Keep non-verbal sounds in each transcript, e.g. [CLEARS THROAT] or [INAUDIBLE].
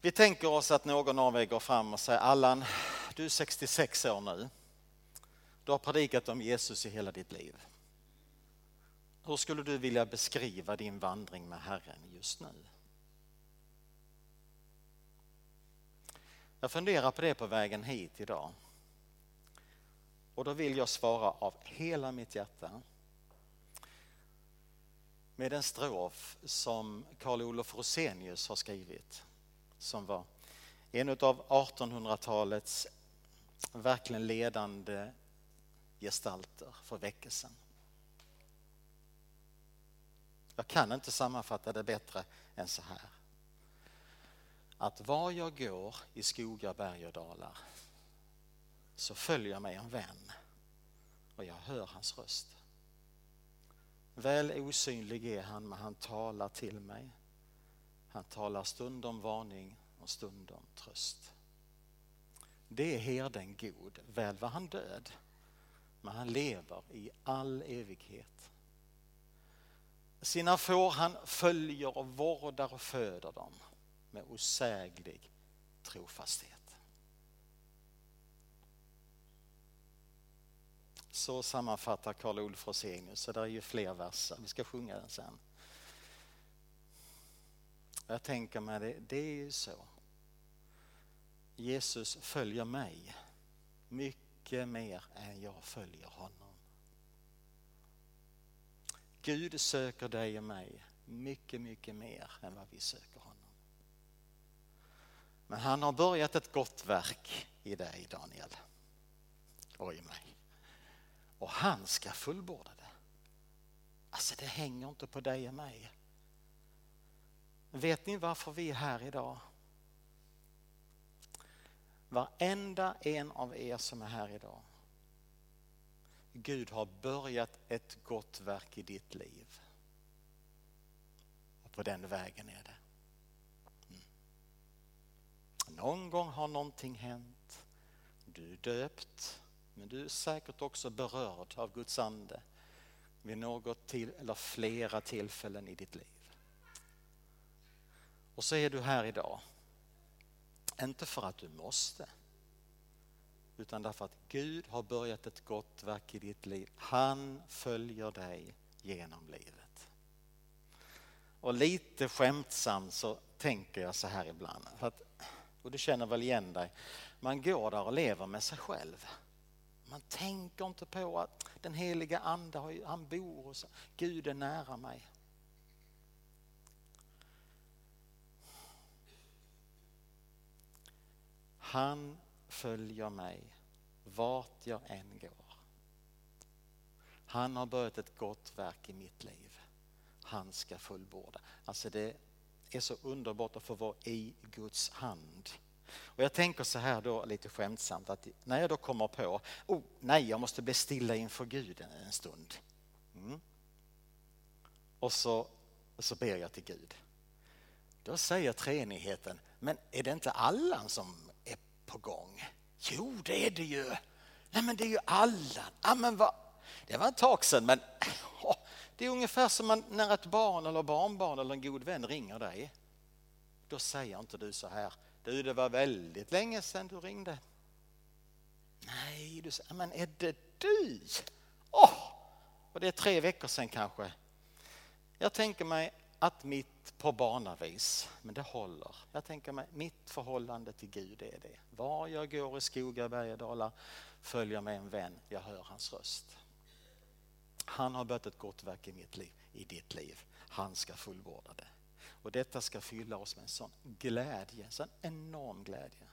Vi tänker oss att någon av er går fram och säger Allan, du är 66 år nu. Du har predikat om Jesus i hela ditt liv. Hur skulle du vilja beskriva din vandring med Herren just nu? Jag funderar på det på vägen hit idag. Och då vill jag svara av hela mitt hjärta med en strof som Karl Olof Rosenius har skrivit som var en av 1800-talets verkligen ledande gestalter för väckelsen. Jag kan inte sammanfatta det bättre än så här. Att var jag går i skogar, berg och dalar så följer mig en vän och jag hör hans röst. Väl osynlig är han, men han talar till mig. Han talar stundom varning och stundom tröst. Det är herden god. Väl var han död, men han lever i all evighet. Sina får han följer och vårdar och föder dem med osäglig trofasthet. Så sammanfattar Karl Olof Rosenius, så det är ju fler verser, vi ska sjunga den sen. Jag tänker mig det, det är ju så. Jesus följer mig mycket mer än jag följer honom. Gud söker dig och mig mycket, mycket mer än vad vi söker honom. Men han har börjat ett gott verk i dig Daniel och i mig. Och han ska fullborda det. Alltså det hänger inte på dig och mig. Vet ni varför vi är här idag? Varenda en av er som är här idag. Gud har börjat ett gott verk i ditt liv. Och på den vägen är det. Mm. Någon gång har någonting hänt. Du är döpt. Men du är säkert också berörd av Guds ande vid något till, eller flera tillfällen i ditt liv. Och så är du här idag. Inte för att du måste. Utan därför att Gud har börjat ett gott verk i ditt liv. Han följer dig genom livet. Och lite skämtsamt så tänker jag så här ibland. Att, och du känner väl igen dig. Man går där och lever med sig själv. Man tänker inte på att den heliga ande, han bor hos Gud är nära mig. Han följer mig vart jag än går. Han har börjat ett gott verk i mitt liv. Han ska fullborda. Alltså det är så underbart att få vara i Guds hand. Och jag tänker så här då lite skämtsamt att när jag då kommer på, oh nej jag måste bli stilla inför Gud en, stund. Mm. Och så, så ber jag till Gud. Då säger treenigheten, men är det inte Allan som på gång. Jo, det är det ju. Nej, men det är ju alla. Ja, men va? Det var ett tag sedan, men åh, det är ungefär som när ett barn eller barnbarn eller en god vän ringer dig. Då säger inte du så här, du det var väldigt länge sedan du ringde. Nej, du säger, men är det du? Åh, och det är tre veckor sedan kanske. Jag tänker mig att mitt på barnavis, men det håller. Jag tänker mig mitt förhållande till Gud är det. Var jag går i skogar, berg och dalar följer med en vän, jag hör hans röst. Han har börjat ett gott verk i mitt liv, i ditt liv. Han ska fullborda det. Och detta ska fylla oss med en sån glädje, en sån enorm glädje.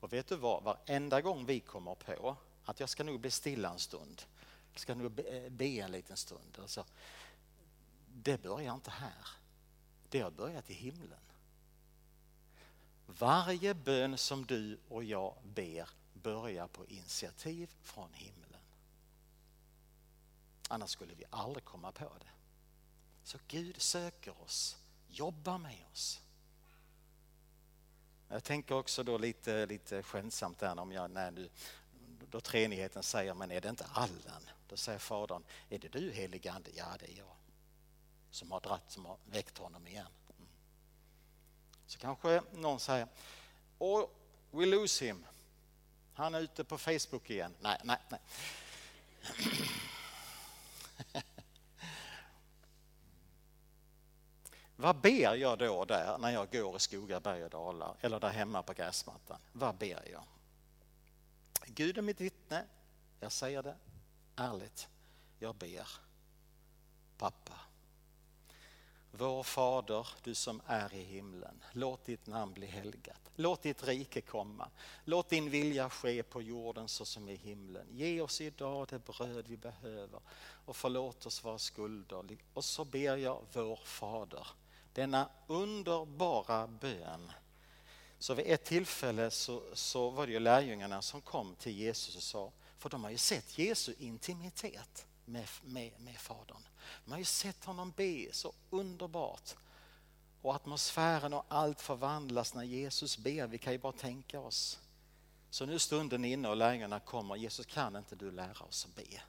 Och vet du vad, varenda gång vi kommer på att jag ska nog bli stilla en stund ska nog be, be en liten stund. Alltså, det börjar inte här. Det har börjat i himlen. Varje bön som du och jag ber börjar på initiativ från himlen. Annars skulle vi aldrig komma på det. Så Gud söker oss, jobbar med oss. Jag tänker också då lite, lite skämtsamt där om jag, när du, då treenigheten säger, men är det inte Allan? Då säger Fadern, är det du helige Ande? Ja, det är jag. som har dratt, som har väckt honom igen. Mm. Så kanske någon säger, oh, we lose him. Han är ute på Facebook igen. Nej, nej, nej. [LAUGHS] Vad ber jag då där när jag går i skogar, berg och dalar eller där hemma på gräsmattan? Vad ber jag? Gud är mitt vittne. Jag säger det ärligt. Jag ber. Pappa. Vår Fader, du som är i himlen. Låt ditt namn bli helgat. Låt ditt rike komma. Låt din vilja ske på jorden så som i himlen. Ge oss idag det bröd vi behöver och förlåt oss våra skulder. Och så ber jag vår Fader denna underbara bön. Så vid ett tillfälle så, så var det ju lärjungarna som kom till Jesus och sa, för de har ju sett Jesu intimitet med, med, med Fadern. De har ju sett honom be så underbart. Och atmosfären och allt förvandlas när Jesus ber, vi kan ju bara tänka oss. Så nu är stunden inne och lärjungarna kommer, Jesus kan inte du lära oss att be?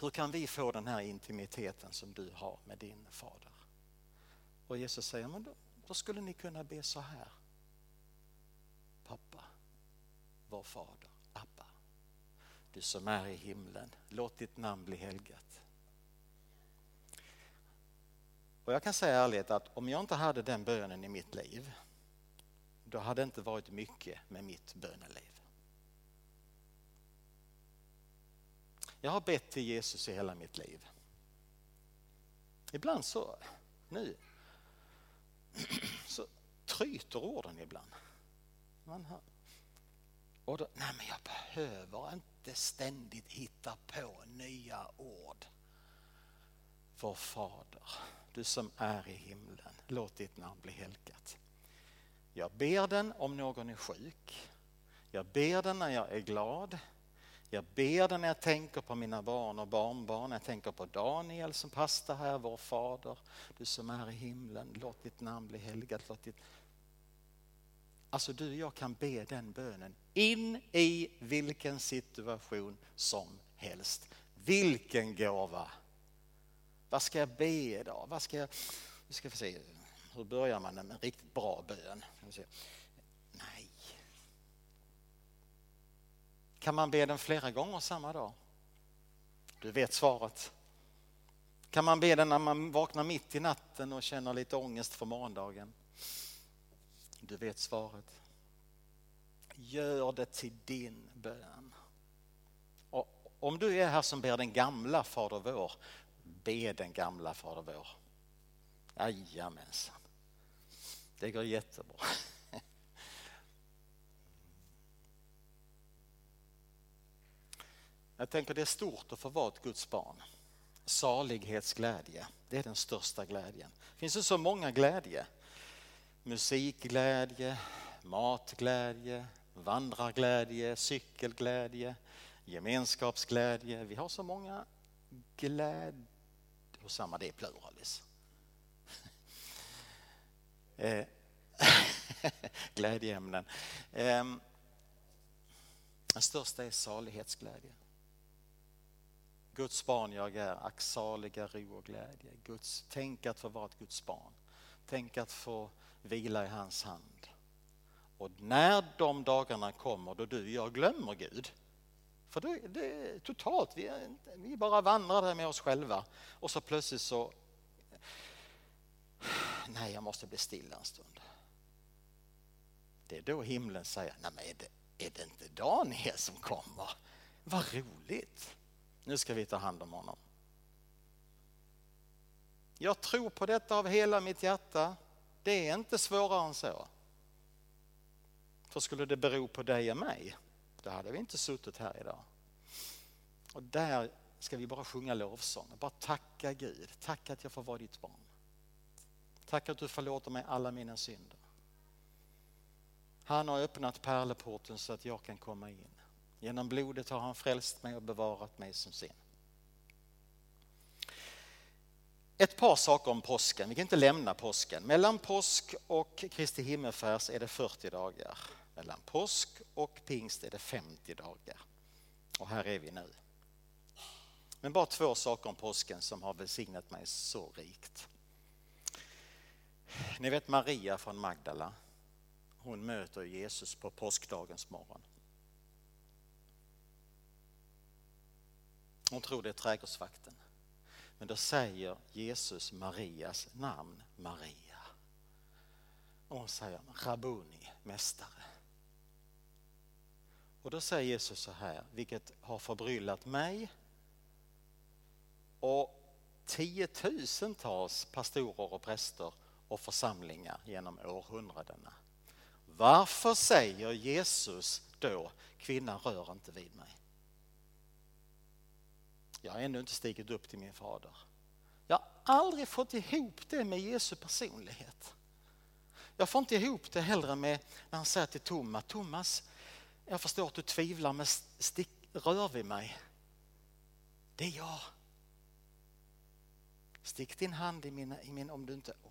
Hur kan vi få den här intimiteten som du har med din fader? Och Jesus säger, men då, då skulle ni kunna be så här. Pappa, vår fader, du som är i himlen, låt ditt namn bli helgat. Och jag kan säga ärligt att om jag inte hade den bönen i mitt liv, då hade det inte varit mycket med mitt böneliv. Jag har bett till Jesus i hela mitt liv. Ibland så, nu, [CLEARS THROAT] så tryter orden ibland. Man hör. Och då, nej men jag behöver inte ständigt hitta på nya ord. Vår Fader, du som är i himlen, låt ditt namn bli helgat. Jag ber den om någon är sjuk. Jag ber den när jag är glad. Jag ber den när jag tänker på mina barn och barnbarn. Jag tänker på Daniel som pastor här, vår fader. Du som är i himlen, låt ditt namn bli helgat. Låt ditt... Alltså du och jag kan be den bönen in i vilken situation som helst. Vilken gåva! Vad ska jag be idag? Vad ska jag... Nu ska vi se, hur börjar man med en riktigt bra bön? Nej. Kan man be den flera gånger samma dag? Du vet svaret. Kan man be den när man vaknar mitt i natten och känner lite ångest för morgondagen? Du vet svaret. Gör det till din bön. Och om du är här som ber den gamla Fader vår, be den gamla Fader vår. Jajamensan. Det går jättebra. [LAUGHS] Jag tänker det är stort att få vara ett Guds barn. Salighetsglädje, det är den största glädjen. Det finns ju så många glädje. Musikglädje, matglädje, vandrarglädje, cykelglädje, gemenskapsglädje. Vi har så många glädje, och samma det är pluralis. [LAUGHS] Eh, [LAUGHS] glädjeämnen. Ehm, den största är salighetsglädje. Guds barn jag är, ack saliga ro och glädje. Guds, tänk att få vara ett Guds barn. Tänk att få vila i hans hand. Och när de dagarna kommer då du och jag glömmer Gud, för det, det är totalt, vi, vi bara vandrar där med oss själva och så plötsligt så, nej jag måste bli stilla en stund. Det är då himlen säger, nej men är det, är det inte Daniel som kommer? Vad roligt! Nu ska vi ta hand om honom. Jag tror på detta av hela mitt hjärta. Det är inte svårare än så. För skulle det bero på dig och mig, då hade vi inte suttit här idag. Och där ska vi bara sjunga lovsång bara tacka Gud. Tack att jag får vara ditt barn. Tack att du förlåter mig alla mina synder. Han har öppnat pärleporten så att jag kan komma in. Genom blodet har han frälst mig och bevarat mig som sin. Ett par saker om påsken, vi kan inte lämna påsken. Mellan påsk och Kristi himmelfärd är det 40 dagar. Mellan påsk och pingst är det 50 dagar. Och här är vi nu. Men bara två saker om påsken som har välsignat mig så rikt. Ni vet Maria från Magdala. Hon möter Jesus på påskdagens morgon. Hon tror det är trädgårdsvakten. Men då säger Jesus Marias namn Maria. Och hon säger Rabuni, mästare. Och då säger Jesus så här, vilket har förbryllat mig och tiotusentals pastorer och präster och församlingar genom århundradena. Varför säger Jesus då, kvinnan rör inte vid mig? Jag har ännu inte stigit upp till min fader. Jag har aldrig fått ihop det med Jesu personlighet. Jag får inte ihop det heller med när han säger till Thomas, Thomas, jag förstår att du tvivlar men stick, rör vid mig. Det är jag. Stick din hand i min, i min om du inte... Oh.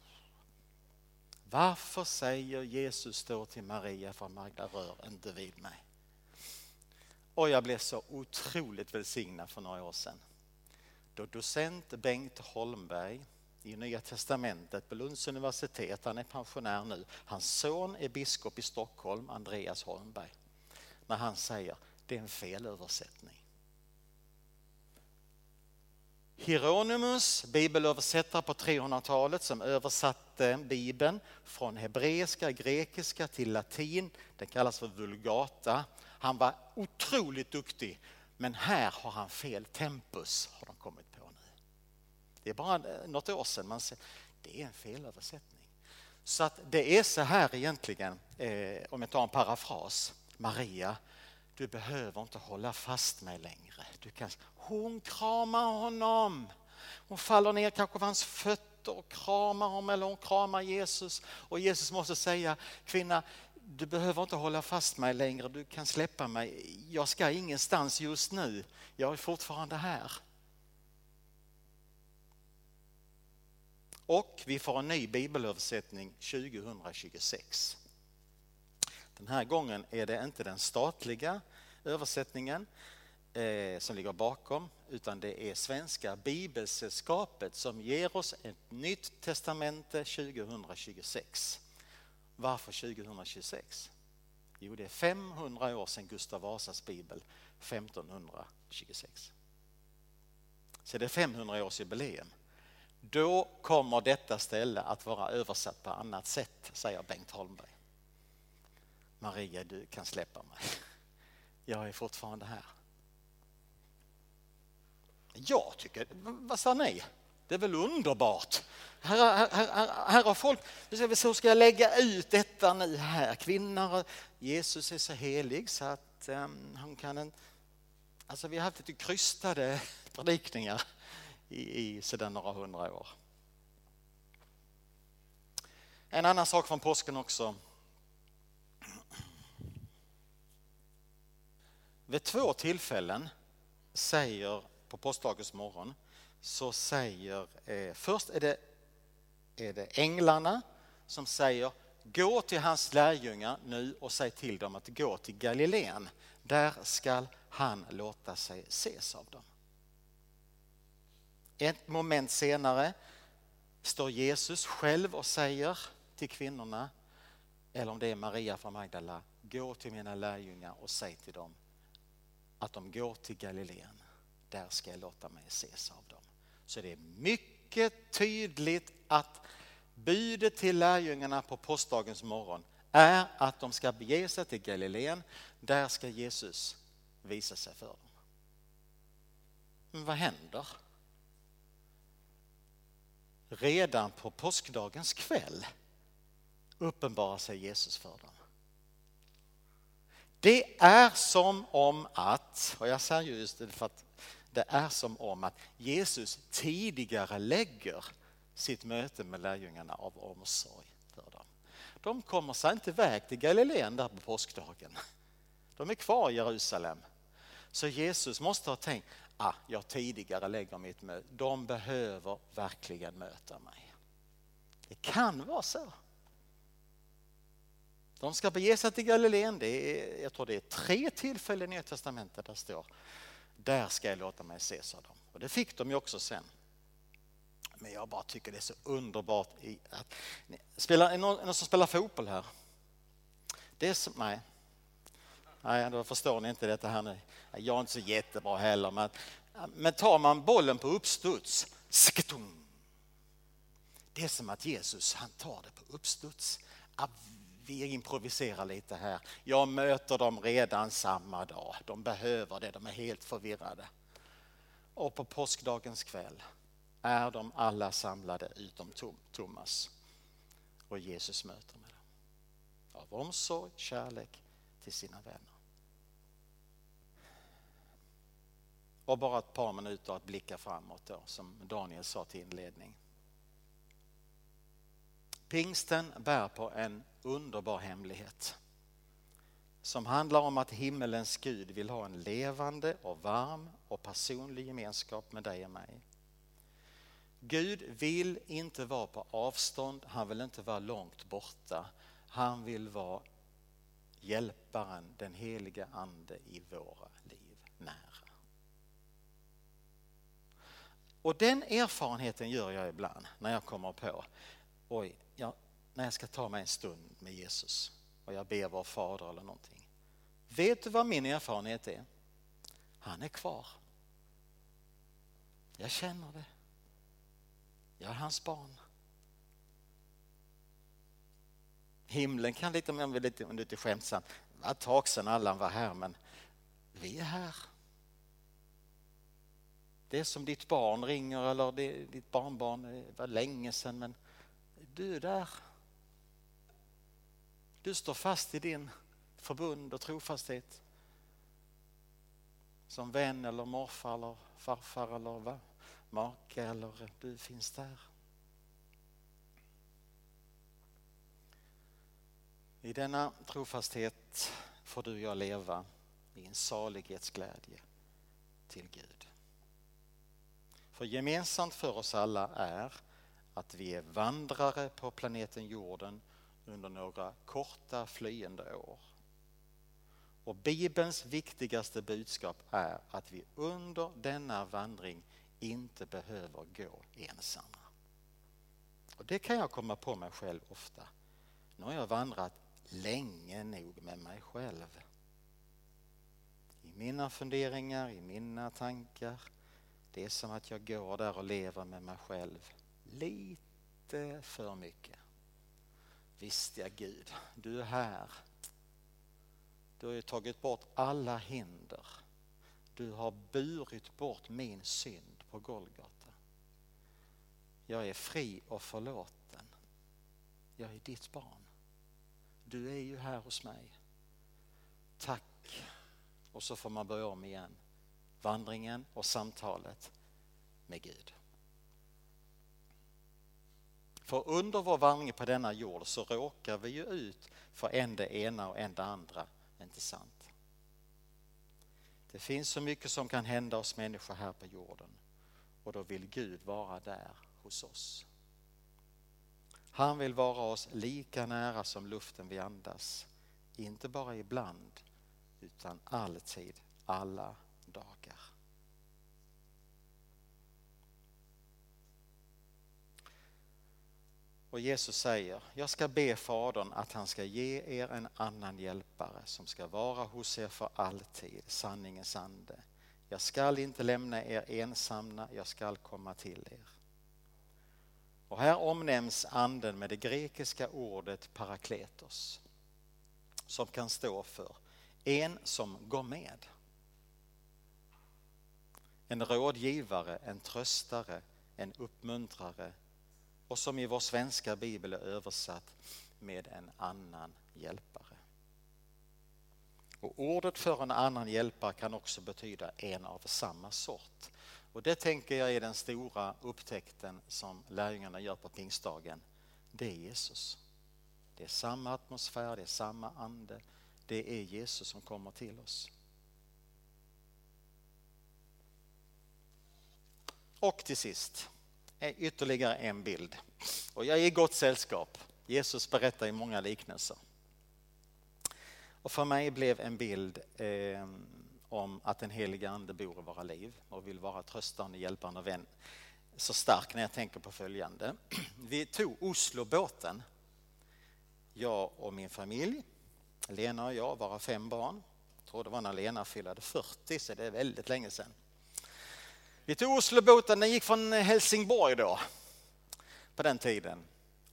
Varför säger Jesus då till Maria från Magda, rör inte vid mig? Och jag blev så otroligt välsignad för några år sedan. Då docent Bengt Holmberg i Nya Testamentet på Lunds universitet, han är pensionär nu, hans son är biskop i Stockholm, Andreas Holmberg, när han säger det är en felöversättning. Hieronymus, bibelöversättare på 300-talet som översatte bibeln från hebreiska, grekiska till latin, den kallas för vulgata. Han var otroligt duktig, men här har han fel tempus har de kommit på nu. Det är bara eh, något år sedan man ser, det är en felöversättning. Så att det är så här egentligen, eh, om jag tar en parafras, Maria, du behöver inte hålla fast mig längre. Du kan, hon kramar honom. Hon faller ner kanske på hans fötter och kramar honom eller hon kramar Jesus. Och Jesus måste säga, kvinna, du behöver inte hålla fast mig längre, du kan släppa mig. Jag ska ingenstans just nu, jag är fortfarande här. Och vi får en ny bibelöversättning 2026. Den här gången är det inte den statliga översättningen eh, som ligger bakom utan det är Svenska Bibelsällskapet som ger oss ett nytt testamente 2026. Varför 2026? Jo, det är 500 år sedan Gustav Vasas bibel 1526. Så det är 500 års jubileum. Då kommer detta ställe att vara översatt på annat sätt, säger Bengt Holmberg. Maria, du kan släppa mig. Jag är fortfarande här. Jag tycker, vad sa ni? Det är väl underbart? Här, här, här, här har folk, hur ska jag lägga ut detta nu här. Kvinnor, Jesus är så helig så att um, han kan en, Alltså vi har haft lite krystade [LAUGHS] predikningar i, i sedan några hundra år. En annan sak från påsken också. Vid två tillfällen säger på påskdagens morgon så säger, eh, först är det, är det änglarna som säger gå till hans lärjungar nu och säg till dem att gå till Galileen. Där skall han låta sig ses av dem. Ett moment senare står Jesus själv och säger till kvinnorna, eller om det är Maria från Magdala, gå till mina lärjungar och säg till dem att de går till Galileen. Där ska jag låta mig ses av dem. Så det är mycket tydligt att budet till lärjungarna på påskdagens morgon är att de ska bege sig till Galileen. Där ska Jesus visa sig för dem. Men vad händer? Redan på påskdagens kväll uppenbarar sig Jesus för dem. Det är som om att, och jag säger just det för att det är som om att Jesus tidigare lägger sitt möte med lärjungarna av omsorg för dem. De kommer sig inte iväg till Galileen där på påskdagen. De är kvar i Jerusalem. Så Jesus måste ha tänkt, ah, jag tidigare lägger mitt möte. De behöver verkligen möta mig. Det kan vara så. De ska bege sig till Galileen. Det är, jag tror det är tre tillfällen i Nya Testamentet där står Där ska jag låta mig se, sa de. Och det fick de ju också sen. Men jag bara tycker det är så underbart. I att, spelar, är det någon, någon som spelar fotboll här? Det är som, nej. Nej, då förstår ni inte detta här nu. Jag är inte så jättebra heller. Men, men tar man bollen på uppstuds, det är som att Jesus han tar det på uppstuds. Vi improviserar lite här. Jag möter dem redan samma dag. De behöver det, de är helt förvirrade. Och på påskdagens kväll är de alla samlade utom Thomas. Och Jesus möter med dem. Av omsorg, kärlek till sina vänner. Och bara ett par minuter att blicka framåt då, som Daniel sa till inledning. Pingsten bär på en underbar hemlighet som handlar om att himmelens Gud vill ha en levande och varm och personlig gemenskap med dig och mig. Gud vill inte vara på avstånd, han vill inte vara långt borta. Han vill vara hjälparen, den heliga ande i våra liv nära. Och den erfarenheten gör jag ibland när jag kommer på, oj, när jag ska ta mig en stund med Jesus och jag ber vår fader eller någonting. Vet du vad min erfarenhet är? Han är kvar. Jag känner det. Jag är hans barn. Himlen kan lite, om jag vill lite, lite skämtsamt, det var ett tag sedan Allan var här men vi är här. Det är som ditt barn ringer eller det, ditt barnbarn, det var länge sedan men du är där. Du står fast i din förbund och trofasthet. Som vän eller morfar eller farfar eller va? make eller du finns där. I denna trofasthet får du och jag leva i en salighetsglädje till Gud. För gemensamt för oss alla är att vi är vandrare på planeten jorden under några korta flyende år. Och Bibelns viktigaste budskap är att vi under denna vandring inte behöver gå ensamma. Och Det kan jag komma på mig själv ofta. Nu har jag vandrat länge nog med mig själv. I mina funderingar, i mina tankar. Det är som att jag går där och lever med mig själv lite för mycket. Visst ja Gud, du är här. Du har ju tagit bort alla hinder. Du har burit bort min synd på Golgata. Jag är fri och förlåten. Jag är ditt barn. Du är ju här hos mig. Tack. Och så får man börja om igen. Vandringen och samtalet med Gud. För under vår vandring på denna jord så råkar vi ju ut för en det ena och en det andra. Inte sant? Det finns så mycket som kan hända oss människor här på jorden och då vill Gud vara där hos oss. Han vill vara oss lika nära som luften vi andas. Inte bara ibland utan alltid, alla dagar. Och Jesus säger, jag ska be Fadern att han ska ge er en annan hjälpare som ska vara hos er för alltid, sanningens ande. Jag skall inte lämna er ensamma, jag skall komma till er. Och här omnämns anden med det grekiska ordet parakletos som kan stå för en som går med. En rådgivare, en tröstare, en uppmuntrare, och som i vår svenska bibel är översatt med en annan hjälpare. Och ordet för en annan hjälpare kan också betyda en av samma sort. Och det tänker jag är den stora upptäckten som lärjungarna gör på pingstdagen. Det är Jesus. Det är samma atmosfär, det är samma ande. Det är Jesus som kommer till oss. Och till sist, ytterligare en bild. Och jag är i gott sällskap. Jesus berättar i många liknelser. Och för mig blev en bild eh, om att den helige Ande bor i våra liv och vill vara tröstande, hjälpande och vän så stark när jag tänker på följande. [CLEARS THROAT] Vi tog Oslobåten, jag och min familj, Lena och jag, våra fem barn. Jag tror det var när Lena fyllde 40, så det är väldigt länge sedan. Vi tog Oslobåten, den gick från eh, Helsingborg då, på den tiden.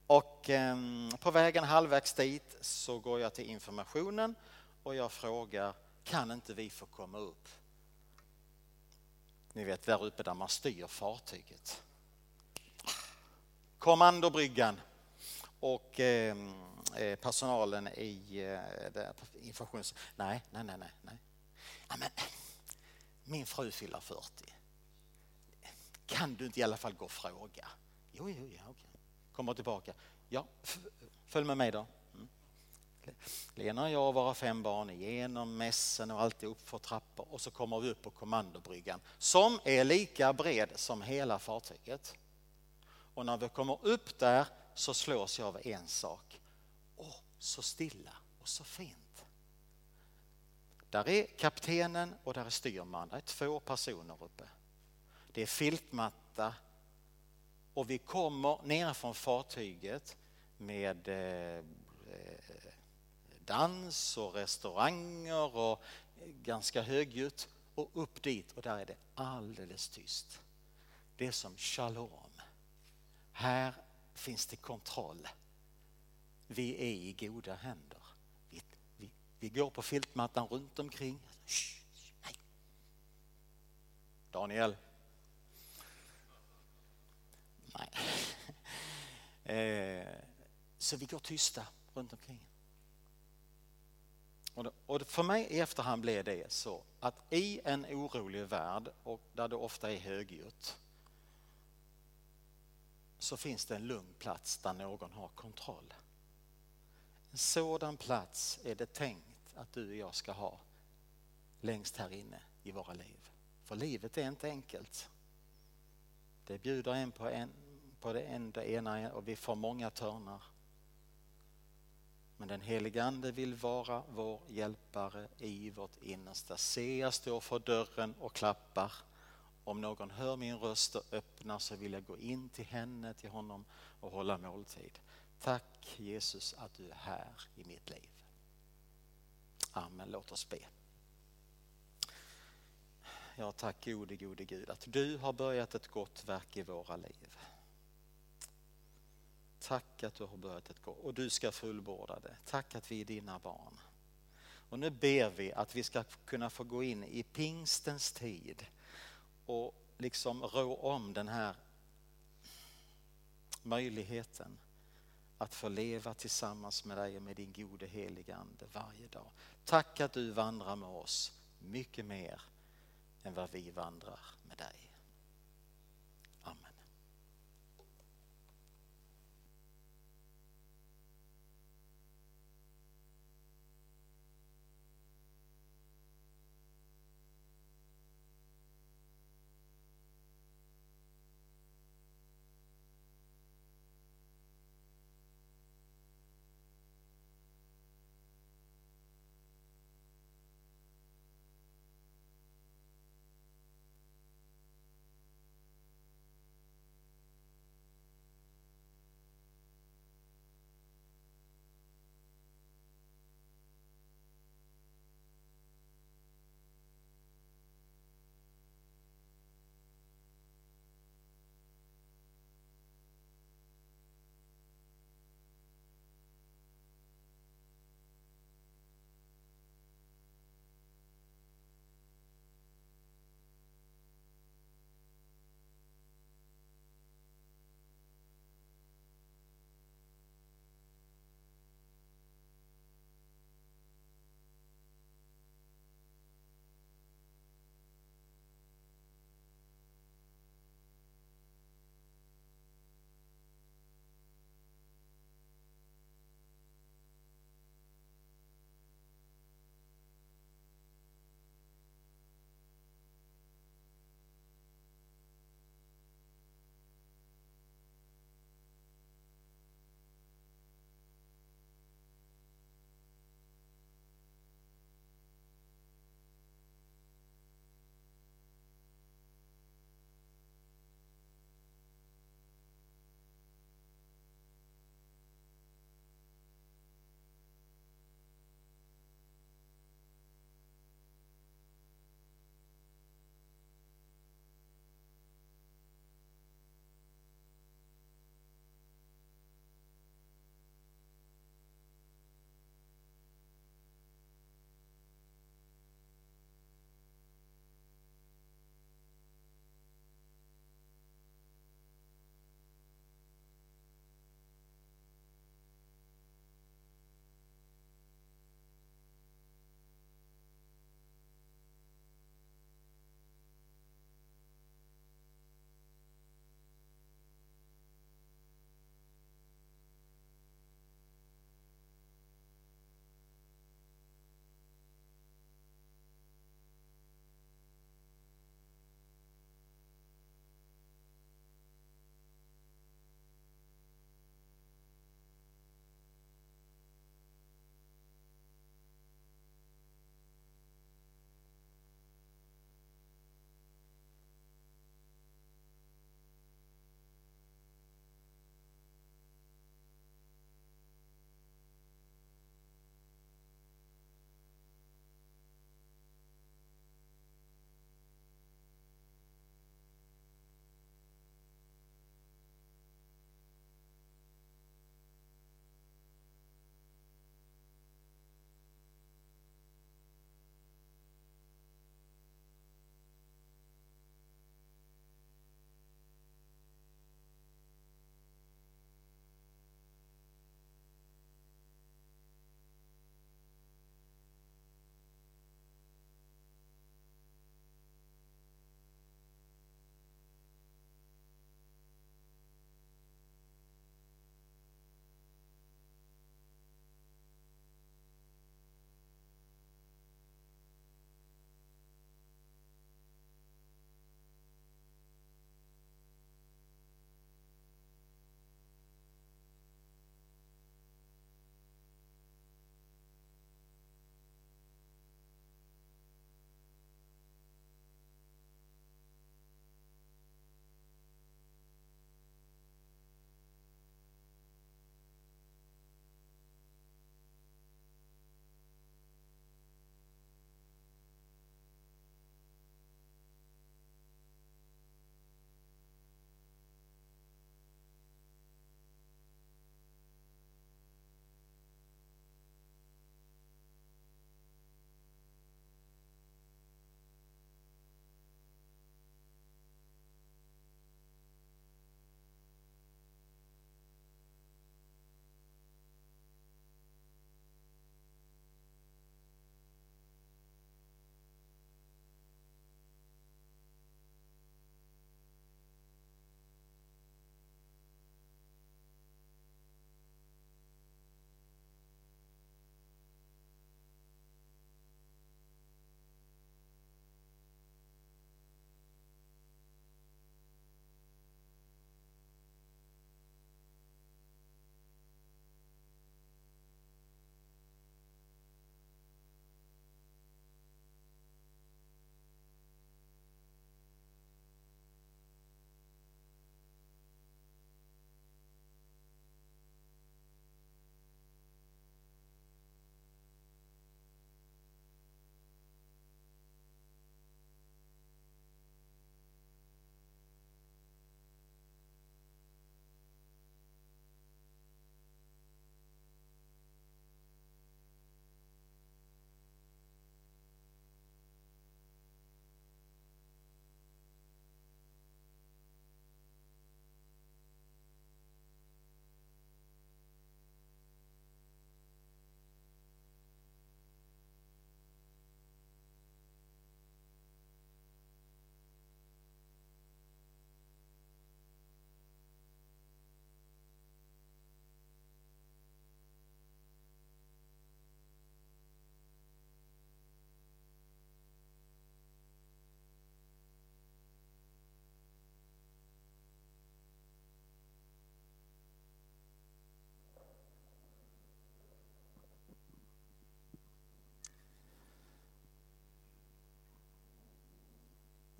Och eh, på vägen halvvägs dit så går jag till informationen och jag frågar, kan inte vi få komma upp? Ni vet där uppe där man styr fartyget. Kommandobryggan och ehm, eh, personalen i eh, informations... Nej, nej, nej, nej. nej. Ja, men, min fru fyller 40. Kan du inte i alla fall gå och fråga? Jo, jo, ja, okej. Kommer tillbaka. Ja, följ med mig då. Mm. Lena och jag och våra fem barn igenom mässen och alltid upp för trappor och så kommer vi upp på kommandobryggan som är lika bred som hela fartyget. Och när vi kommer upp där så slås jag av en sak. Åh, så stilla och så fint. Där är kaptenen och där är styrman. Det är två personer uppe. Det är filtmatta och vi kommer ner från fartyget med eh, eh, dans och restauranger och ganska högljutt och upp dit och där är det alldeles tyst. Det är som shalom. Här finns det kontroll. Vi är i goda händer. Vi, vi, vi går på filtmattan runt omkring. Shh, nej. Daniel. Nej. [LAUGHS] Eh, så vi går tysta runt omkring. Och för mig i efterhand blev det så att i en orolig värld och där det ofta är högljutt så finns det en lugn plats där någon har kontroll. En sådan plats är det tänkt att du och jag ska ha längst här inne i våra liv. För livet är inte enkelt. Det bjuder en på, en, på det ena och vi får många törnar. Men den helige Ande vill vara vår hjälpare i vårt innersta. Se, jag står för dörren och klappar. Om någon hör min röst och öppnar så vill jag gå in till henne, till honom och hålla måltid. Tack Jesus att du är här i mitt liv. Amen. Låt oss be. Ja, tack gode, gode Gud att du har börjat ett gott verk i våra liv. Tack att du har börjat ett gott och du ska fullborda det. Tack att vi är dina barn. Och nu ber vi att vi ska kunna få gå in i pingstens tid och liksom rå om den här möjligheten att få leva tillsammans med dig och med din gode heliga Ande varje dag. Tack att du vandrar med oss mycket mer än vad vi vandrar med dig.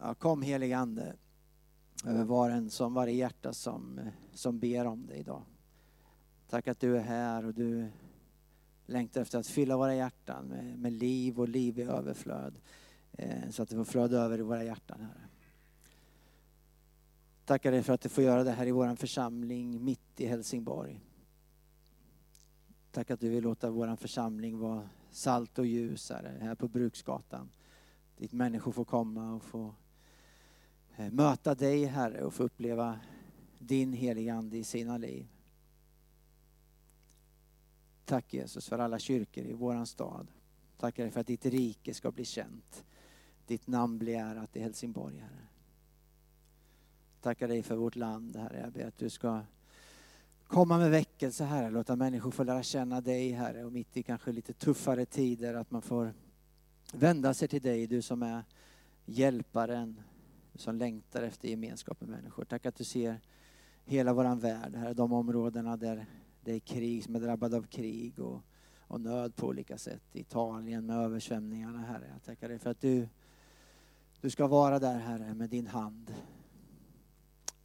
Ja, kom helige Ande över var en som varje hjärta som, som ber om det idag. Tack att du är här och du längtar efter att fylla våra hjärtan med, med liv och liv i överflöd. Eh, så att det får flöda över i våra hjärtan, Herre. Tackar dig för att du får göra det här i vår församling mitt i Helsingborg. Tack att du vill låta vår församling vara salt och ljus här, här på Bruksgatan. Dit människor får komma och få Eh, möta dig Herre och få uppleva din heliga Ande i sina liv. Tack Jesus för alla kyrkor i våran stad. Tackar dig för att ditt rike ska bli känt. Ditt namn blir ärat i Helsingborg Herre. Tackar dig för vårt land Herre. Jag ber att du ska komma med väckelse Herre. Låta människor få lära känna dig Herre och mitt i kanske lite tuffare tider att man får vända sig till dig, du som är hjälparen, som längtar efter gemenskap med människor. Tack att du ser hela våran värld, här, de områdena där det är krig, som är drabbade av krig och, och nöd på olika sätt. Italien med översvämningarna, Herre. Jag tackar dig för att du, du ska vara där, Herre, med din hand.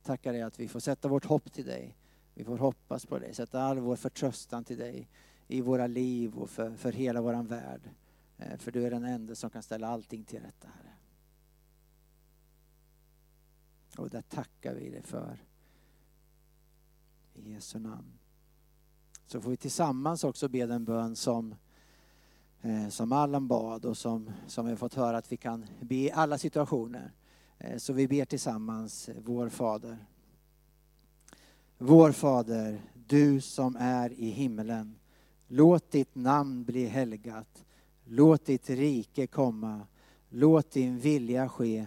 Tackar dig att vi får sätta vårt hopp till dig. Vi får hoppas på dig, sätta all vår förtröstan till dig i våra liv och för, för hela våran värld. Eh, för du är den enda som kan ställa allting till rätta, Herre. Och det tackar vi dig för. I Jesu namn. Så får vi tillsammans också be den bön som, eh, som Allan bad och som, som vi har fått höra att vi kan be i alla situationer. Eh, så vi ber tillsammans, eh, vår Fader. Vår Fader, du som är i himmelen. Låt ditt namn bli helgat. Låt ditt rike komma. Låt din vilja ske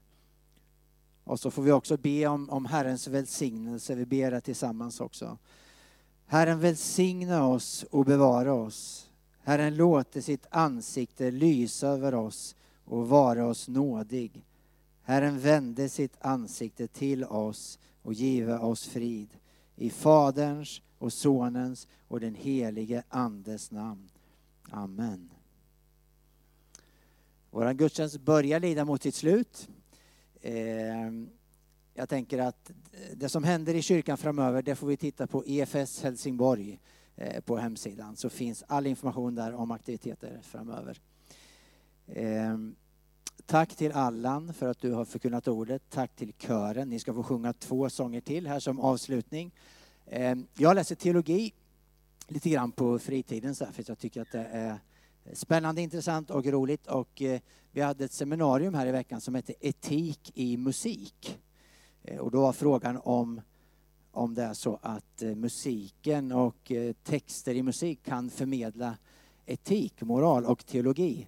Och så får vi också be om, om Herrens välsignelse. Vi ber det tillsammans också. Herren välsigna oss och bevara oss. Herren låter sitt ansikte lysa över oss och vara oss nådig. Herren vände sitt ansikte till oss och give oss frid. I Faderns och Sonens och den helige Andes namn. Amen. Vår gudstjänst börjar lida mot sitt slut. Ehm, jag tänker att det som händer i kyrkan framöver, det får vi titta på EFS Helsingborg eh, på hemsidan. Så finns all information där om aktiviteter framöver. Ehm, tack till Allan för att du har förkunnat ordet. Tack till kören. Ni ska få sjunga två sånger till här som avslutning. Ehm, jag läser teologi lite grann på fritiden så här, för jag tycker att det är spännande, intressant och roligt. Och eh, vi hade ett seminarium här i veckan som hette Etik i musik. Eh, och då var frågan om, om det är så att eh, musiken och texter i musik kan förmedla etik, moral och teologi.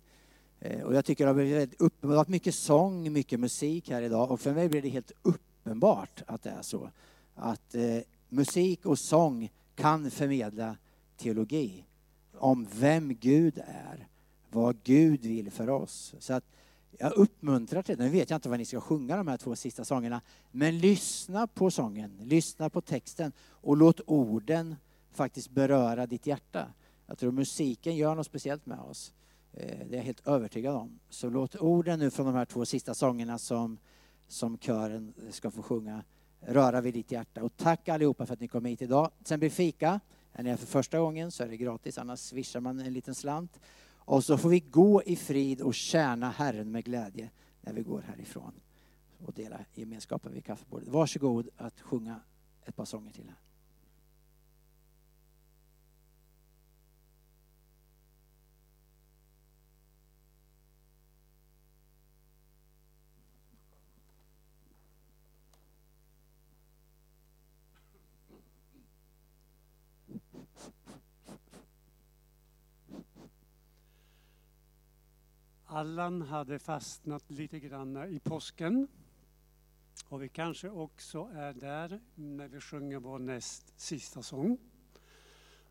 Och jag tycker det har blivit uppenbart mycket sång, mycket musik här idag och för mig blir det helt uppenbart att det är så. Att musik och sång kan förmedla teologi om vem Gud är, vad Gud vill för oss. Så att jag uppmuntrar till det. Nu vet jag inte vad ni ska sjunga de här två sista sångerna, men lyssna på sången, lyssna på texten och låt orden faktiskt beröra ditt hjärta. Jag tror musiken gör något speciellt med oss. Eh, det är jag helt övertygad om. Så låt orden nu från de här två sista sångerna som, som kören ska få sjunga röra vid ditt hjärta. Och tack allihopa för att ni kom hit idag. Sen blir fika. Är ni här för första gången så är det gratis, annars swishar man en liten slant. Och så får vi gå i frid och tjäna Herren med glädje när vi går härifrån och dela gemenskapen vid kaffebordet. Varsågod att sjunga ett par sånger till här. Allan hade fastnat lite grann i påsken. Och vi kanske också är där när vi sjunger vår näst sista sång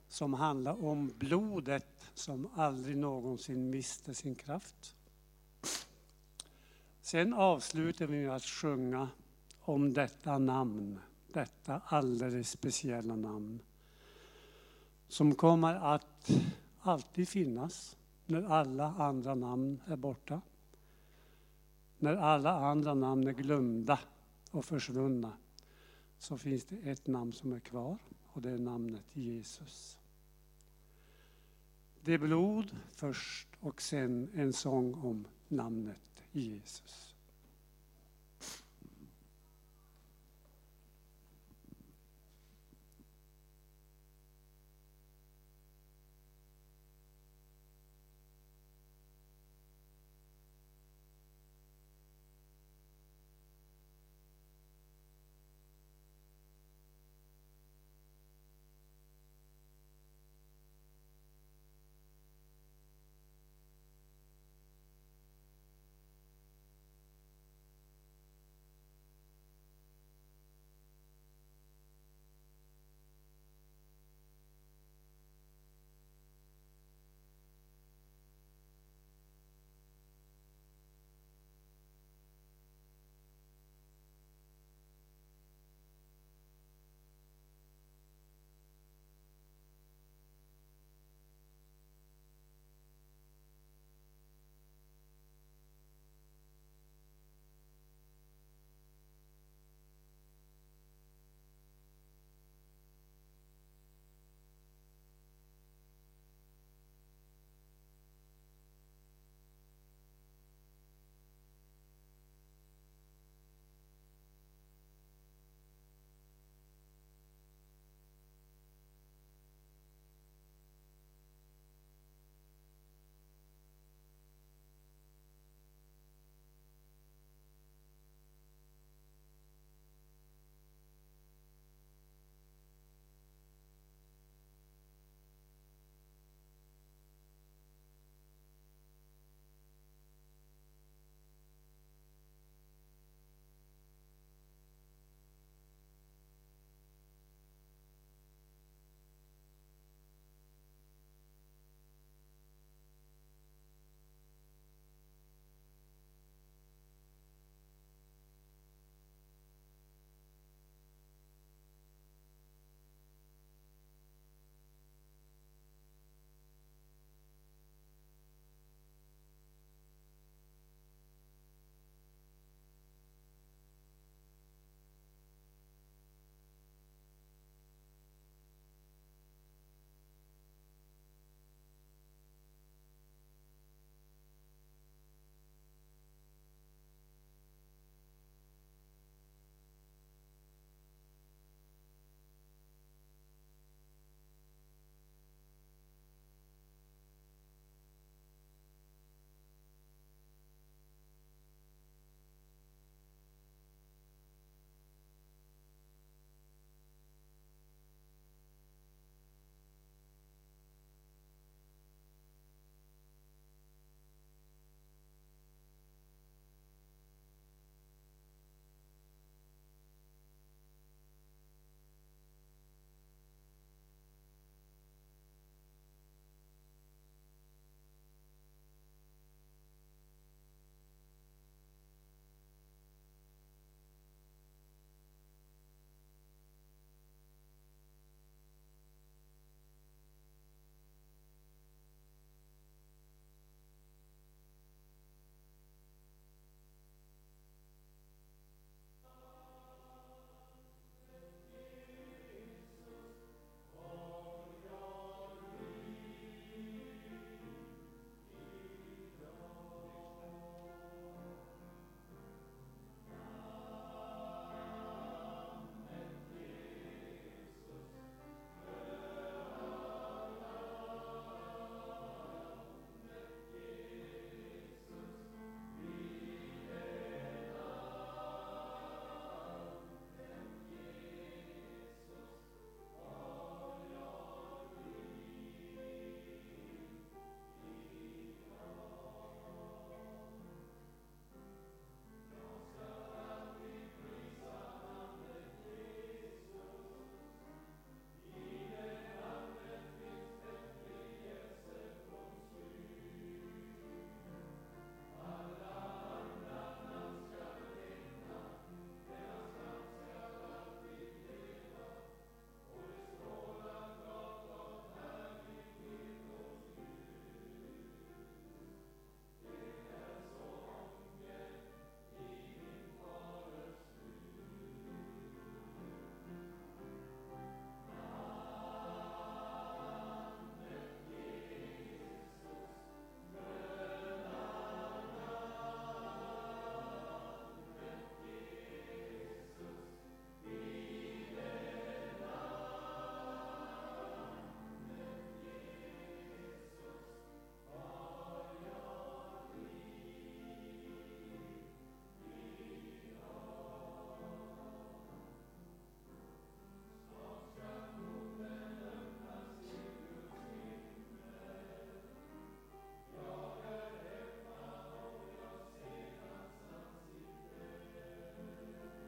som handlar om blodet som aldrig någonsin miste sin kraft. Sen avslutar vi med att sjunga om detta namn, detta alldeles speciella namn som kommer att alltid finnas när alla andra namn är borta. När alla andra namn är glömda och försvunna så finns det ett namn som är kvar och det är namnet Jesus. Det är blod först och sen en sång om namnet Jesus.